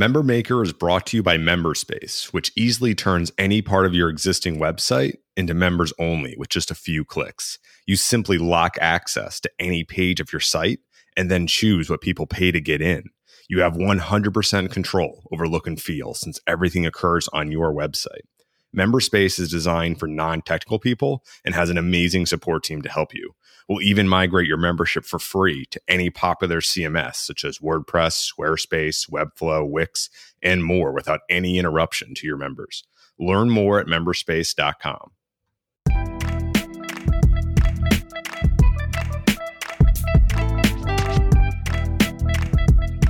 Member Maker is brought to you by Memberspace, which easily turns any part of your existing website into members only with just a few clicks. You simply lock access to any page of your site and then choose what people pay to get in. You have 100% control over look and feel since everything occurs on your website. Memberspace is designed for non technical people and has an amazing support team to help you. We'll even migrate your membership for free to any popular CMS such as WordPress, Squarespace, Webflow, Wix, and more without any interruption to your members. Learn more at memberspace.com.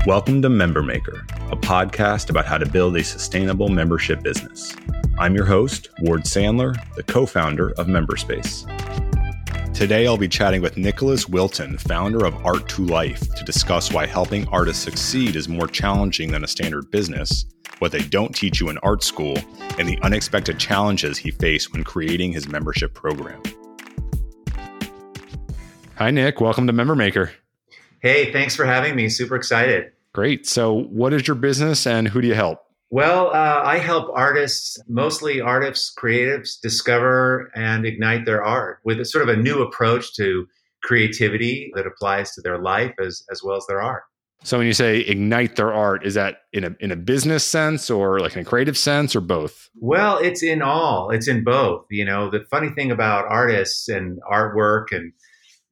Welcome to Member Maker, a podcast about how to build a sustainable membership business. I'm your host, Ward Sandler, the co founder of Memberspace. Today, I'll be chatting with Nicholas Wilton, founder of Art to Life, to discuss why helping artists succeed is more challenging than a standard business, what they don't teach you in art school, and the unexpected challenges he faced when creating his membership program. Hi, Nick. Welcome to Member Maker. Hey, thanks for having me. Super excited. Great. So, what is your business and who do you help? Well, uh, I help artists, mostly artists, creatives, discover and ignite their art with a sort of a new approach to creativity that applies to their life as, as well as their art. So when you say ignite their art, is that in a in a business sense or like in a creative sense or both? Well, it's in all. It's in both. You know, the funny thing about artists and artwork and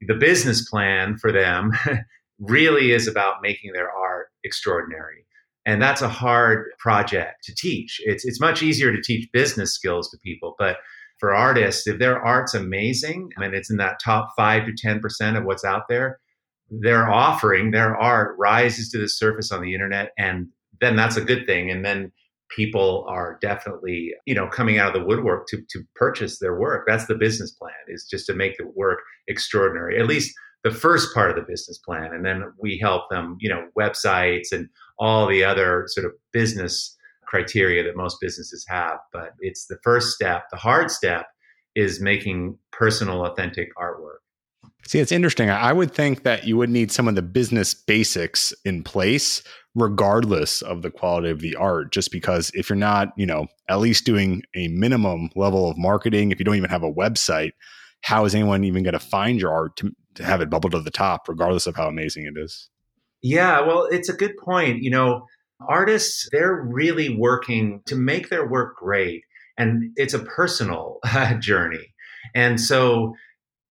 the business plan for them really is about making their art extraordinary and that's a hard project to teach. It's it's much easier to teach business skills to people, but for artists, if their art's amazing and it's in that top five to ten percent of what's out there, their offering, their art rises to the surface on the internet, and then that's a good thing. And then people are definitely you know coming out of the woodwork to to purchase their work. That's the business plan is just to make the work extraordinary. At least the first part of the business plan and then we help them you know websites and all the other sort of business criteria that most businesses have but it's the first step the hard step is making personal authentic artwork see it's interesting i would think that you would need some of the business basics in place regardless of the quality of the art just because if you're not you know at least doing a minimum level of marketing if you don't even have a website how is anyone even going to find your art to, to have it bubble to the top, regardless of how amazing it is? Yeah, well, it's a good point. You know, artists, they're really working to make their work great. And it's a personal uh, journey. And so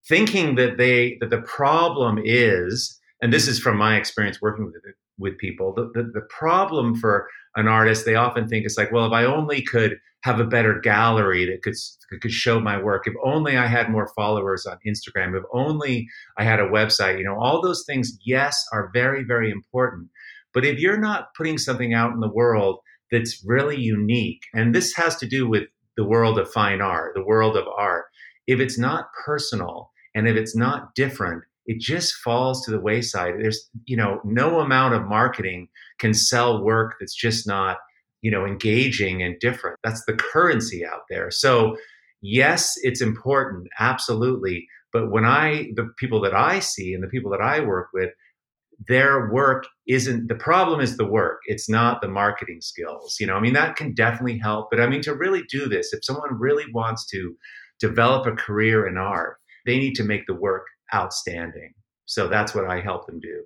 thinking that they that the problem is, and this is from my experience working with with people, the, the, the problem for an artist, they often think it's like, well, if I only could have a better gallery that could could show my work, if only I had more followers on Instagram, if only I had a website, you know, all those things, yes, are very, very important. But if you're not putting something out in the world that's really unique, and this has to do with the world of fine art, the world of art, if it's not personal and if it's not different, it just falls to the wayside. There's, you know, no amount of marketing can sell work that's just not, you know, engaging and different. That's the currency out there. So, yes, it's important, absolutely. But when I, the people that I see and the people that I work with, their work isn't the problem is the work it's not the marketing skills you know i mean that can definitely help but i mean to really do this if someone really wants to develop a career in art they need to make the work outstanding. So that's what I help them do.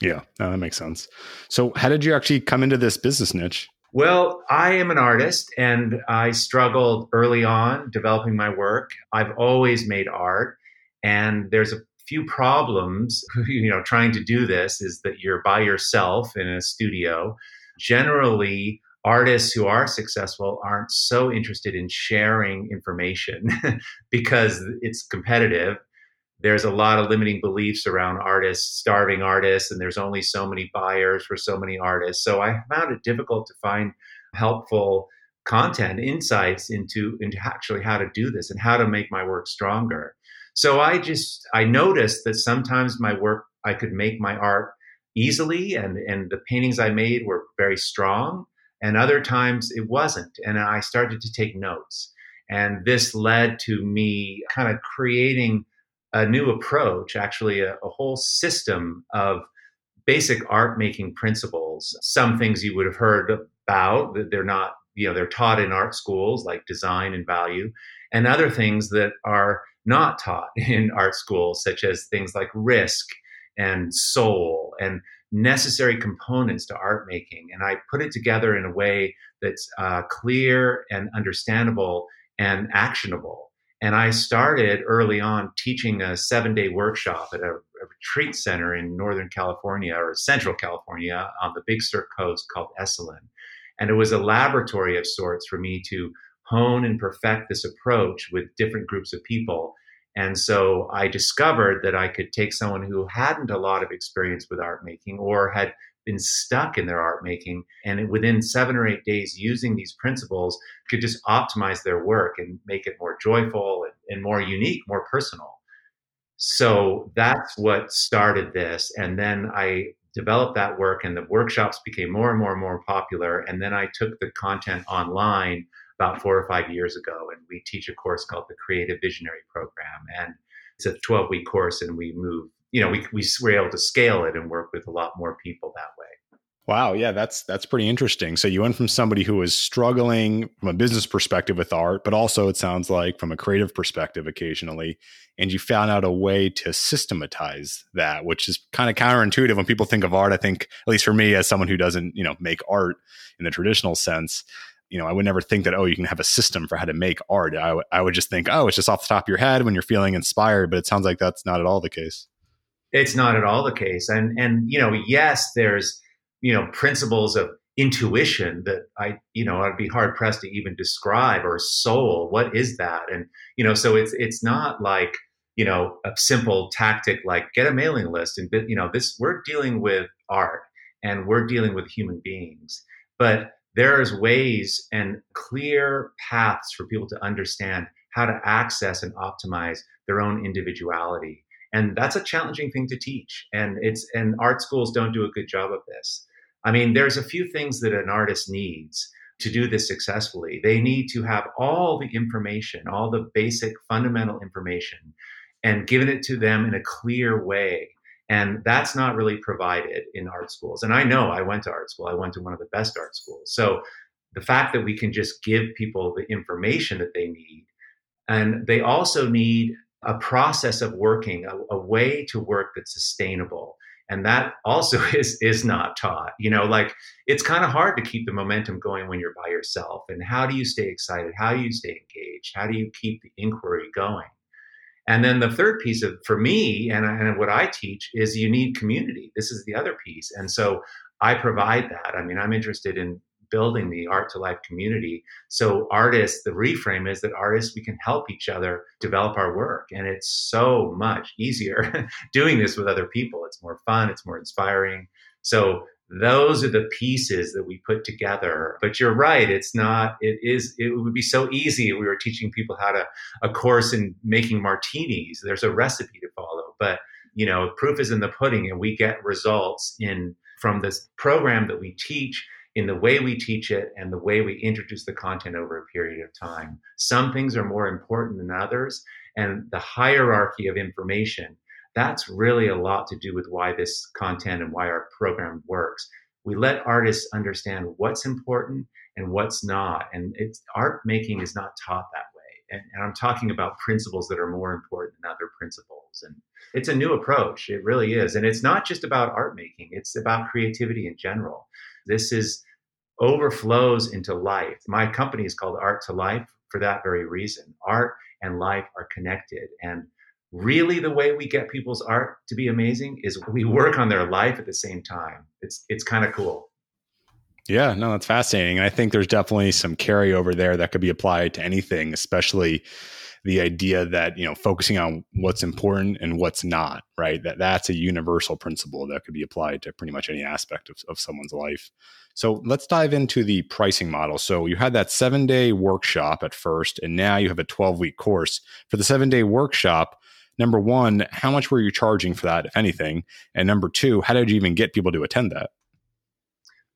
Yeah, no, that makes sense. So, how did you actually come into this business niche? Well, I am an artist and I struggled early on developing my work. I've always made art, and there's a few problems, you know, trying to do this is that you're by yourself in a studio. Generally, artists who are successful aren't so interested in sharing information because it's competitive there's a lot of limiting beliefs around artists, starving artists, and there's only so many buyers for so many artists. So I found it difficult to find helpful content, insights into into actually how to do this and how to make my work stronger. So I just I noticed that sometimes my work I could make my art easily and and the paintings I made were very strong and other times it wasn't and I started to take notes and this led to me kind of creating a new approach, actually a, a whole system of basic art making principles. Some things you would have heard about that they're not, you know, they're taught in art schools like design and value, and other things that are not taught in art schools, such as things like risk and soul and necessary components to art making. And I put it together in a way that's uh, clear and understandable and actionable. And I started early on teaching a seven day workshop at a, a, retreat center in Northern California or Central California on the Big Sur coast called Esalen. And it was a laboratory of sorts for me to hone and perfect this approach with different groups of people and so I discovered that I could take someone who hadn't a lot of experience with art making or had been stuck in their art making and within seven or eight days using these principles could just optimize their work and make it more joyful and, and more unique, more personal. So that's what started this. And then I developed that work and the workshops became more and more and more popular. And then I took the content online about four or five years ago, and we teach a course called the Creative Visionary Program, and it's a 12 week course, and we move. You know, we we were able to scale it and work with a lot more people that way. Wow, yeah, that's that's pretty interesting. So you went from somebody who was struggling from a business perspective with art, but also it sounds like from a creative perspective occasionally, and you found out a way to systematize that, which is kind of counterintuitive when people think of art. I think, at least for me, as someone who doesn't, you know, make art in the traditional sense, you know, I would never think that, oh, you can have a system for how to make art. I, w- I would just think, oh, it's just off the top of your head when you're feeling inspired. But it sounds like that's not at all the case. It's not at all the case. And, and, you know, yes, there's, you know, principles of intuition that I, you know, I'd be hard pressed to even describe or soul. What is that? And, you know, so it's, it's not like, you know, a simple tactic like get a mailing list and, you know, this, we're dealing with art and we're dealing with human beings. But there's ways and clear paths for people to understand how to access and optimize their own individuality and that's a challenging thing to teach. And it's and art schools don't do a good job of this. I mean there's a few things that an artist needs to do this successfully. They need to have all the information all the basic fundamental information and given it to them in a clear way. And that's not really provided in art schools. And I know I went to art school, I went to one of the best art schools. So the fact that we can just give people the information that they need, and they also need a process of working, a, a way to work that's sustainable. And that also is is not taught. You know, like it's kind of hard to keep the momentum going when you're by yourself. And how do you stay excited? How do you stay engaged? How do you keep the inquiry going? And then the third piece of for me and, and what I teach is you need community. This is the other piece. And so I provide that. I mean, I'm interested in building the art to life community. So artists, the reframe is that artists we can help each other develop our work and it's so much easier doing this with other people. It's more fun, it's more inspiring. So those are the pieces that we put together but you're right it's not it is it would be so easy if we were teaching people how to a course in making martinis there's a recipe to follow but you know proof is in the pudding and we get results in from this program that we teach in the way we teach it and the way we introduce the content over a period of time some things are more important than others and the hierarchy of information that's really a lot to do with why this content and why our program works. We let artists understand what's important and what's not. And it's art making is not taught that way. And, and I'm talking about principles that are more important than other principles. And it's a new approach. It really is. And it's not just about art making, it's about creativity in general. This is overflows into life. My company is called Art to Life for that very reason. Art and life are connected. And really the way we get people's art to be amazing is we work on their life at the same time. It's it's kind of cool. Yeah, no, that's fascinating. And I think there's definitely some carryover there that could be applied to anything, especially the idea that, you know, focusing on what's important and what's not, right? That that's a universal principle that could be applied to pretty much any aspect of, of someone's life. So let's dive into the pricing model. So you had that seven day workshop at first, and now you have a 12 week course. For the seven day workshop, number one, how much were you charging for that, if anything? And number two, how did you even get people to attend that?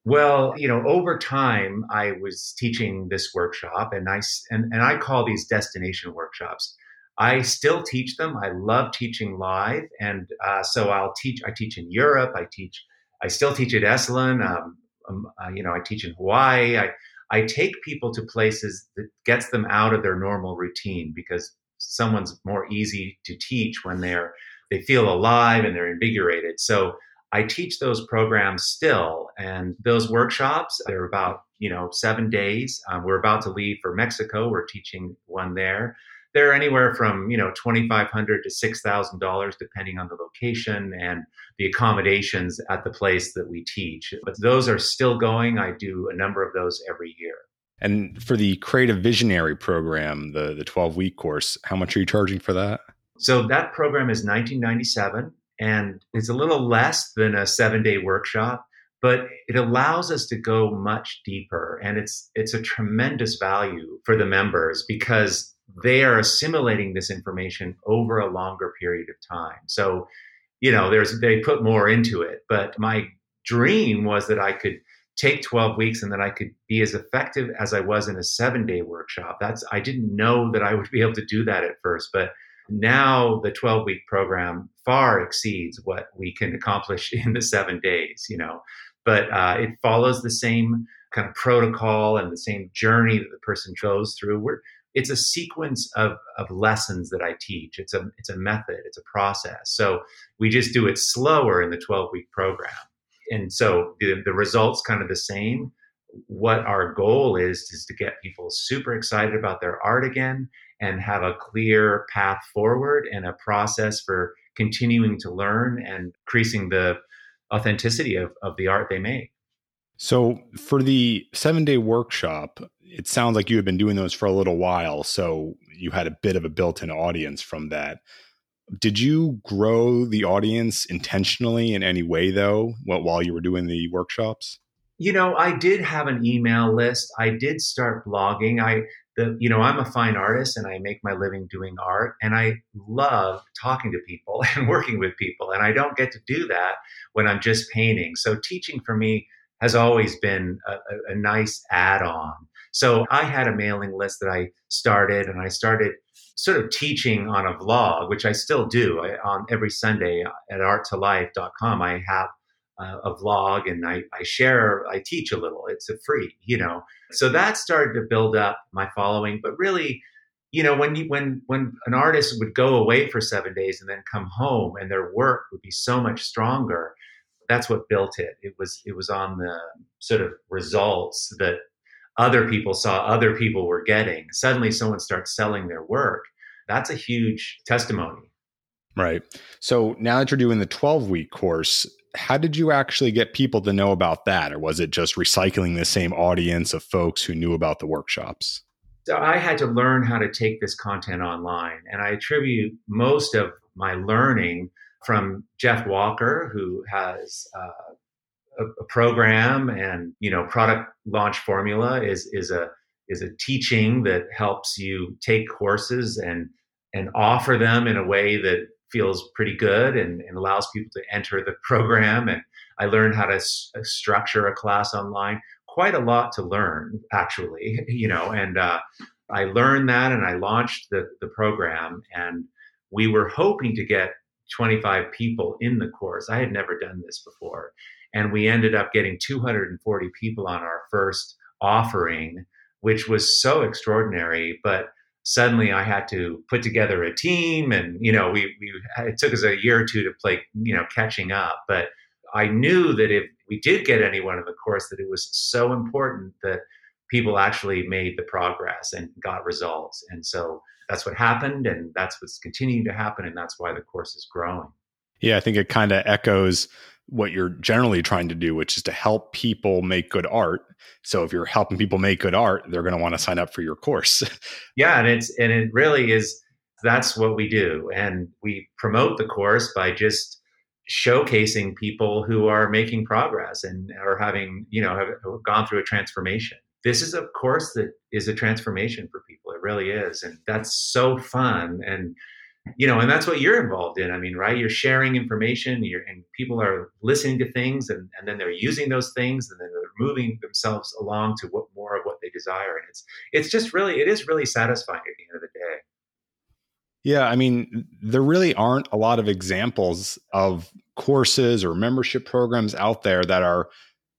Well, you know, over time, I was teaching this workshop, and I and, and I call these destination workshops. I still teach them. I love teaching live, and uh, so I'll teach. I teach in Europe. I teach I still teach at Esalen. Um, um, uh, you know, I teach in Hawaii. I, I take people to places that gets them out of their normal routine because someone's more easy to teach when they're they feel alive and they're invigorated. So I teach those programs still, and those workshops they're about you know seven days. Um, we're about to leave for Mexico. We're teaching one there. They're anywhere from you know twenty five hundred to six thousand dollars, depending on the location and the accommodations at the place that we teach. But those are still going. I do a number of those every year. And for the Creative Visionary program, the the twelve week course, how much are you charging for that? So that program is 1997 and it's a little less than a 7-day workshop, but it allows us to go much deeper and it's it's a tremendous value for the members because they are assimilating this information over a longer period of time. So, you know, there's they put more into it, but my dream was that I could take 12 weeks and that I could be as effective as I was in a 7-day workshop. That's I didn't know that I would be able to do that at first, but now the 12 week program far exceeds what we can accomplish in the seven days, you know. But uh, it follows the same kind of protocol and the same journey that the person goes through. We're, it's a sequence of, of lessons that I teach. It's a it's a method. It's a process. So we just do it slower in the 12 week program, and so the, the results kind of the same. What our goal is is to get people super excited about their art again and have a clear path forward and a process for continuing to learn and increasing the authenticity of, of the art they make. So, for the seven day workshop, it sounds like you had been doing those for a little while. So, you had a bit of a built in audience from that. Did you grow the audience intentionally in any way, though, while you were doing the workshops? You know, I did have an email list. I did start blogging. I you know i'm a fine artist and i make my living doing art and i love talking to people and working with people and i don't get to do that when i'm just painting. So teaching for me has always been a, a, a nice add-on. So i had a mailing list that i started and i started sort of teaching on a vlog which i still do. I, on every sunday at arttolife.com i have uh, a vlog and I, I share, I teach a little. It's a free, you know. So that started to build up my following. But really, you know, when you, when when an artist would go away for seven days and then come home and their work would be so much stronger, that's what built it. It was it was on the sort of results that other people saw other people were getting. Suddenly, someone starts selling their work. That's a huge testimony. Right. So now that you're doing the 12 week course, how did you actually get people to know about that? Or was it just recycling the same audience of folks who knew about the workshops? So I had to learn how to take this content online. And I attribute most of my learning from Jeff Walker, who has uh, a, a, program and you know product launch formula is is a is a teaching that helps you take courses and and offer them in a way that feels pretty good and, and, allows people to enter the program. And I learned how to s- uh, structure a class online. Quite a lot to learn, actually, you know. And uh, I learned that, and I launched the the program. And we were hoping to get 25 people in the course. I had never done this before, and we ended up getting 240 people on our first offering, which was so extraordinary. But suddenly I had to put together a team, and you know, we, we it took us a year or two to play, you know, catching up. But I knew that if we did get anyone in the course, that it was so important that people actually made the progress and got results. And so that's what happened, and that's what's continuing to happen, and that's why the course is growing. Yeah, I think it kind of echoes what you're generally trying to do, which is to help people make good art. So if you're helping people make good art, they're going to want to sign up for your course. yeah, and it's and it really is that's what we do. And we promote the course by just showcasing people who are making progress and are having, you know, have gone through a transformation. This is a course that is a transformation for people. It really is. And that's so fun. And you know, and that's what you're involved in. I mean, right? You're sharing information, you're, and people are listening to things, and, and then they're using those things, and then they're moving themselves along to what more of what they desire. And it's it's just really it is really satisfying at the end of the day. Yeah, I mean, there really aren't a lot of examples of courses or membership programs out there that are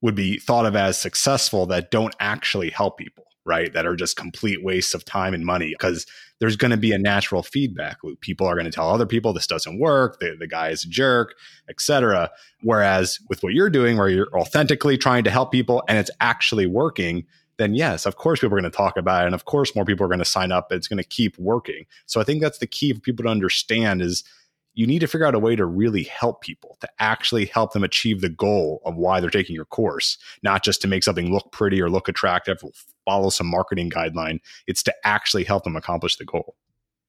would be thought of as successful that don't actually help people, right? That are just complete wastes of time and money because there's going to be a natural feedback loop. People are going to tell other people this doesn't work, the, the guy is a jerk, etc. Whereas with what you're doing, where you're authentically trying to help people and it's actually working, then yes, of course people are going to talk about it. And of course more people are going to sign up. It's going to keep working. So I think that's the key for people to understand is you need to figure out a way to really help people, to actually help them achieve the goal of why they're taking your course, not just to make something look pretty or look attractive, follow some marketing guideline. It's to actually help them accomplish the goal.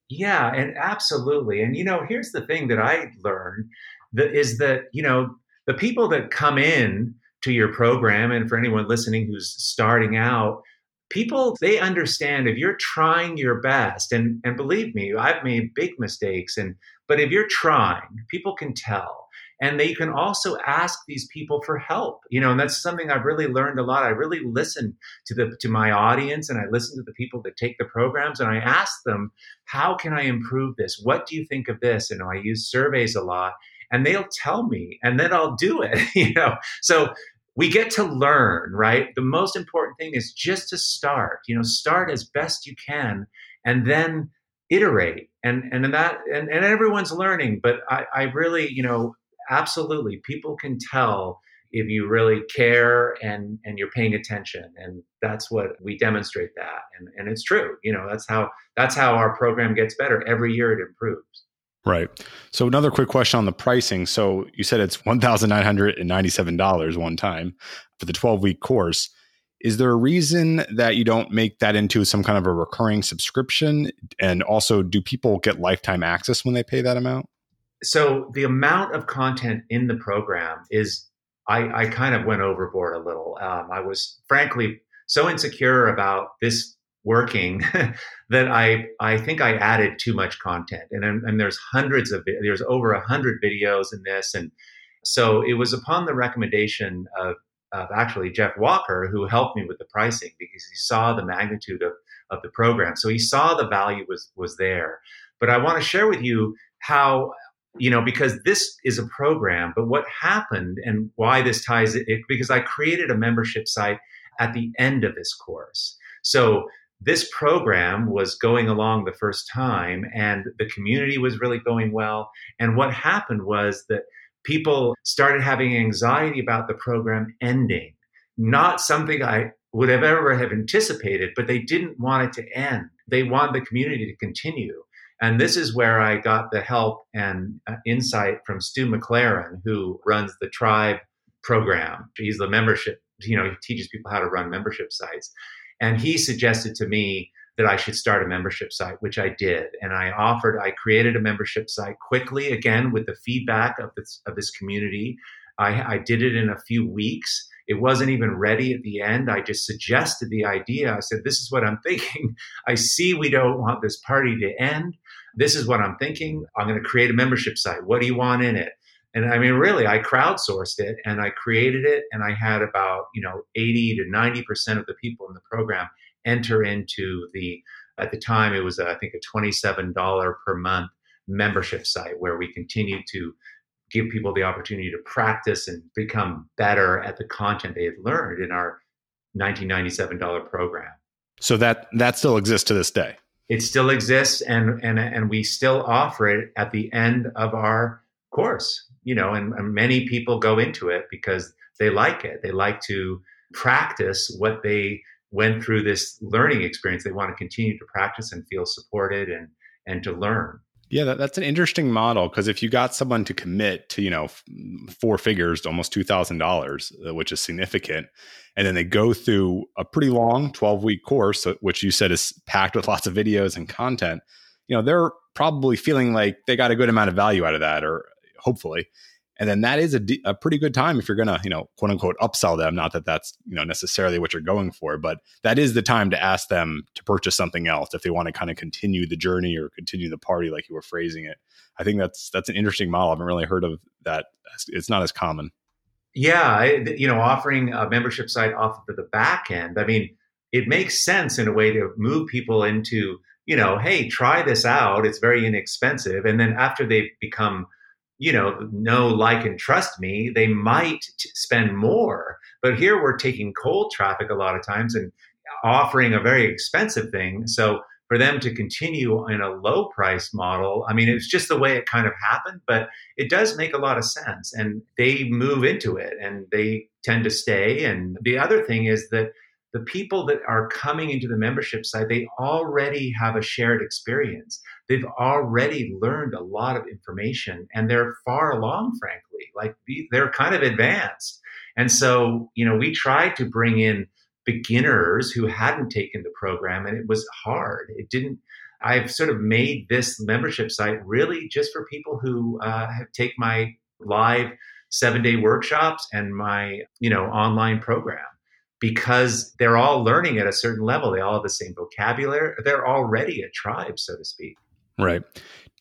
Yeah, and absolutely. And you know, here's the thing that I learned that is that, you know, the people that come in to your program and for anyone listening who's starting out people they understand if you're trying your best and and believe me i've made big mistakes and but if you're trying people can tell and they can also ask these people for help you know and that's something i've really learned a lot i really listen to the to my audience and i listen to the people that take the programs and i ask them how can i improve this what do you think of this and i use surveys a lot and they'll tell me and then I'll do it, you know. So we get to learn, right? The most important thing is just to start, you know, start as best you can and then iterate. And and that and, and everyone's learning, but I, I really, you know, absolutely people can tell if you really care and and you're paying attention and that's what we demonstrate that and and it's true you know that's how that's how our program gets better every year it improves Right. So another quick question on the pricing. So you said it's $1,997 one time for the 12 week course. Is there a reason that you don't make that into some kind of a recurring subscription? And also, do people get lifetime access when they pay that amount? So the amount of content in the program is, I, I kind of went overboard a little. Um, I was frankly so insecure about this working that I I think I added too much content, and and there's hundreds of there's over a hundred videos in this, and so it was upon the recommendation of of actually Jeff Walker who helped me with the pricing because he saw the magnitude of of the program, so he saw the value was was there. But I want to share with you how you know because this is a program, but what happened and why this ties it because I created a membership site at the end of this course. So this program was going along the first time and the community was really going well. And what happened was that people started having anxiety about the program ending. Not something I would have ever have anticipated, but they didn't want it to end. They wanted the community to continue. And this is where I got the help and uh, insight from Stu McLaren, who runs the Tribe program. He's the membership, you know, he teaches people how to run membership sites. And he suggested to me that I should start a membership site, which I did. And I offered, I created a membership site quickly, again, with the feedback of this, of this community. I, I did it in a few weeks. It wasn't even ready at the end. I just suggested the idea. I said, This is what I'm thinking. I see we don't want this party to end. This is what I'm thinking. I'm going to create a membership site. What do you want in it? And I mean, really, I crowdsourced it and I created it, and I had about you know 80 to 90 percent of the people in the program enter into the. At the time, it was uh, I think a 27 dollar per month membership site where we continue to give people the opportunity to practice and become better at the content they had learned in our 1997 dollar program. So that that still exists to this day. It still exists, and and and we still offer it at the end of our course you know, and, and many people go into it because they like it. They like to practice what they went through this learning experience. They want to continue to practice and feel supported and and to learn. Yeah, that, that's an interesting model because if you got someone to commit to you know four figures, almost two thousand dollars, uh, which is significant, and then they go through a pretty long twelve week course, uh, which you said is packed with lots of videos and content, you know they're probably feeling like they got a good amount of value out of that, or hopefully. And then that is a, a pretty good time if you're going to, you know, quote unquote, upsell them. Not that that's, you know, necessarily what you're going for, but that is the time to ask them to purchase something else if they want to kind of continue the journey or continue the party, like you were phrasing it. I think that's that's an interesting model. I haven't really heard of that. It's not as common. Yeah, you know, offering a membership site off of the back end. I mean, it makes sense in a way to move people into, you know, hey, try this out. It's very inexpensive, and then after they become you know, know, like, and trust me, they might t- spend more. But here we're taking cold traffic a lot of times and offering a very expensive thing. So for them to continue in a low price model, I mean, it's just the way it kind of happened, but it does make a lot of sense. And they move into it and they tend to stay. And the other thing is that the people that are coming into the membership site, they already have a shared experience. They've already learned a lot of information and they're far along, frankly. Like they're kind of advanced. And so, you know, we tried to bring in beginners who hadn't taken the program and it was hard. It didn't, I've sort of made this membership site really just for people who uh, have take my live seven day workshops and my, you know, online program because they're all learning at a certain level. They all have the same vocabulary. They're already a tribe, so to speak. Right.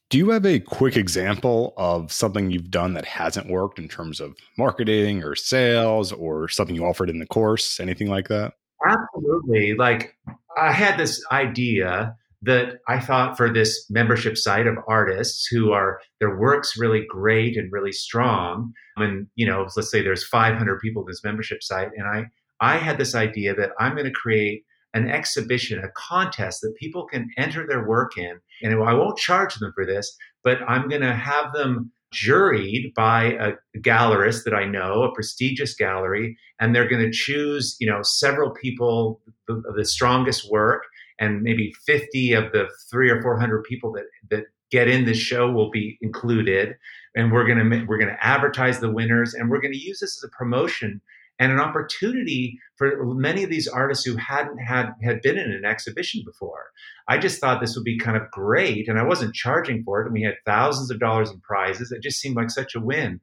Do you have a quick example of something you've done that hasn't worked in terms of marketing or sales or something you offered in the course? Anything like that? Absolutely. Like I had this idea that I thought for this membership site of artists who are their work's really great and really strong. And you know, let's say there's 500 people in this membership site, and I I had this idea that I'm going to create an exhibition, a contest that people can enter their work in. And I won't charge them for this, but I'm going to have them juried by a gallerist that I know, a prestigious gallery, and they're going to choose, you know, several people of the strongest work, and maybe 50 of the three or 400 people that that get in this show will be included, and we're going to we're going to advertise the winners, and we're going to use this as a promotion and an opportunity for many of these artists who hadn't had had been in an exhibition before. I just thought this would be kind of great, and I wasn't charging for it. And we had thousands of dollars in prizes. It just seemed like such a win.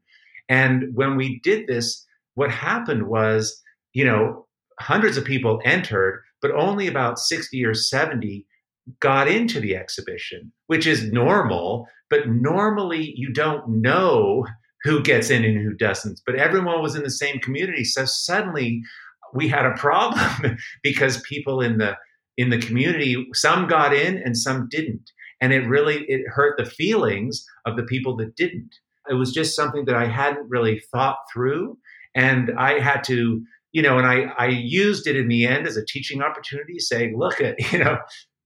And when we did this, what happened was, you know, hundreds of people entered, but only about 60 or 70 got into the exhibition, which is normal. But normally you don't know who gets in and who doesn't. But everyone was in the same community. So suddenly we had a problem because people in the in the community, some got in and some didn't. And it really it hurt the feelings of the people that didn't. It was just something that I hadn't really thought through. And I had to, you know, and I, I used it in the end as a teaching opportunity, saying, look at, you know,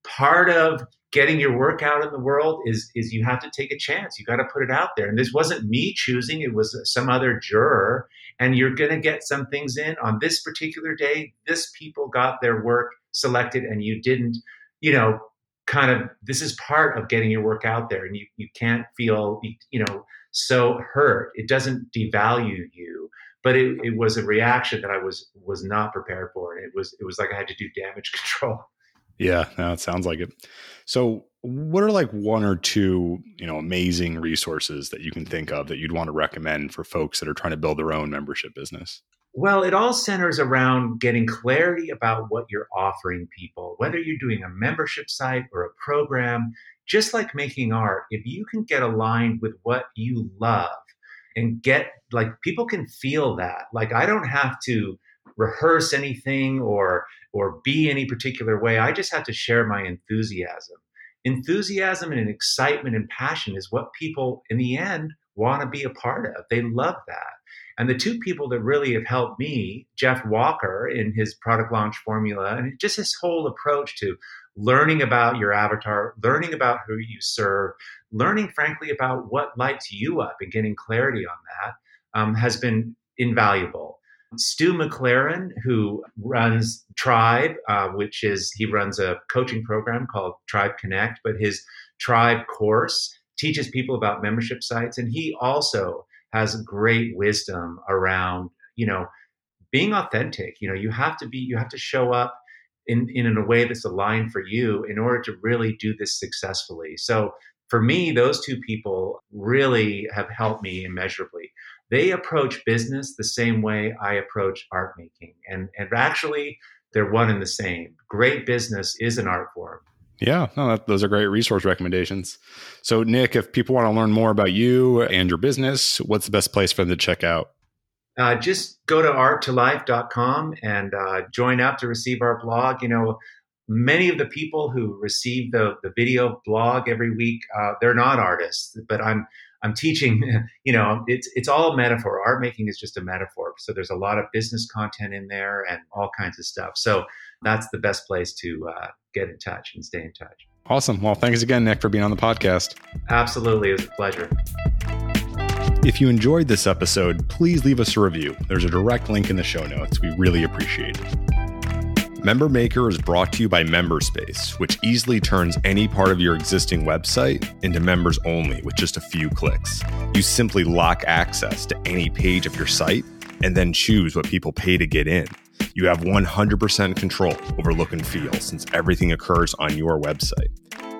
part of getting your work out in the world is is you have to take a chance. You got to put it out there. And this wasn't me choosing; it was some other juror. And you're going to get some things in on this particular day. This people got their work selected, and you didn't. You know, kind of this is part of getting your work out there, and you you can't feel you know so hurt. It doesn't devalue you but it, it was a reaction that I was was not prepared for, and it was it was like I had to do damage control. Yeah, no, it sounds like it. So, what are like one or two, you know, amazing resources that you can think of that you'd want to recommend for folks that are trying to build their own membership business? Well, it all centers around getting clarity about what you're offering people, whether you're doing a membership site or a program, just like making art. If you can get aligned with what you love and get like people can feel that. Like I don't have to rehearse anything or or be any particular way. I just have to share my enthusiasm. Enthusiasm and excitement and passion is what people in the end want to be a part of. They love that. And the two people that really have helped me, Jeff Walker in his product launch formula, and just his whole approach to learning about your avatar, learning about who you serve, learning, frankly, about what lights you up and getting clarity on that um, has been invaluable. Stu McLaren, who runs Tribe, uh, which is he runs a coaching program called Tribe Connect, but his Tribe course teaches people about membership sites, and he also has great wisdom around you know being authentic. You know, you have to be you have to show up in in a way that's aligned for you in order to really do this successfully. So for me, those two people really have helped me immeasurably they approach business the same way I approach art making. And, and actually, they're one and the same. Great business is an art form. Yeah, no, that, those are great resource recommendations. So, Nick, if people want to learn more about you and your business, what's the best place for them to check out? Uh, just go to arttolife.com and uh, join up to receive our blog. You know, many of the people who receive the, the video blog every week, uh, they're not artists, but I'm I'm teaching, you know, it's it's all a metaphor. Art making is just a metaphor. So there's a lot of business content in there and all kinds of stuff. So that's the best place to uh, get in touch and stay in touch. Awesome. Well, thanks again, Nick, for being on the podcast. Absolutely. It was a pleasure. If you enjoyed this episode, please leave us a review. There's a direct link in the show notes. We really appreciate it. Member Maker is brought to you by Memberspace, which easily turns any part of your existing website into members only with just a few clicks. You simply lock access to any page of your site and then choose what people pay to get in. You have 100% control over look and feel since everything occurs on your website.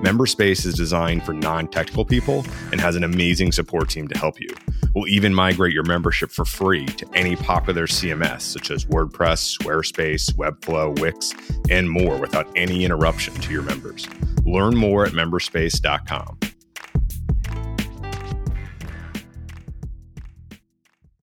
Memberspace is designed for non technical people and has an amazing support team to help you. We'll even migrate your membership for free to any popular CMS such as WordPress, Squarespace, Webflow, Wix, and more without any interruption to your members. Learn more at memberspace.com.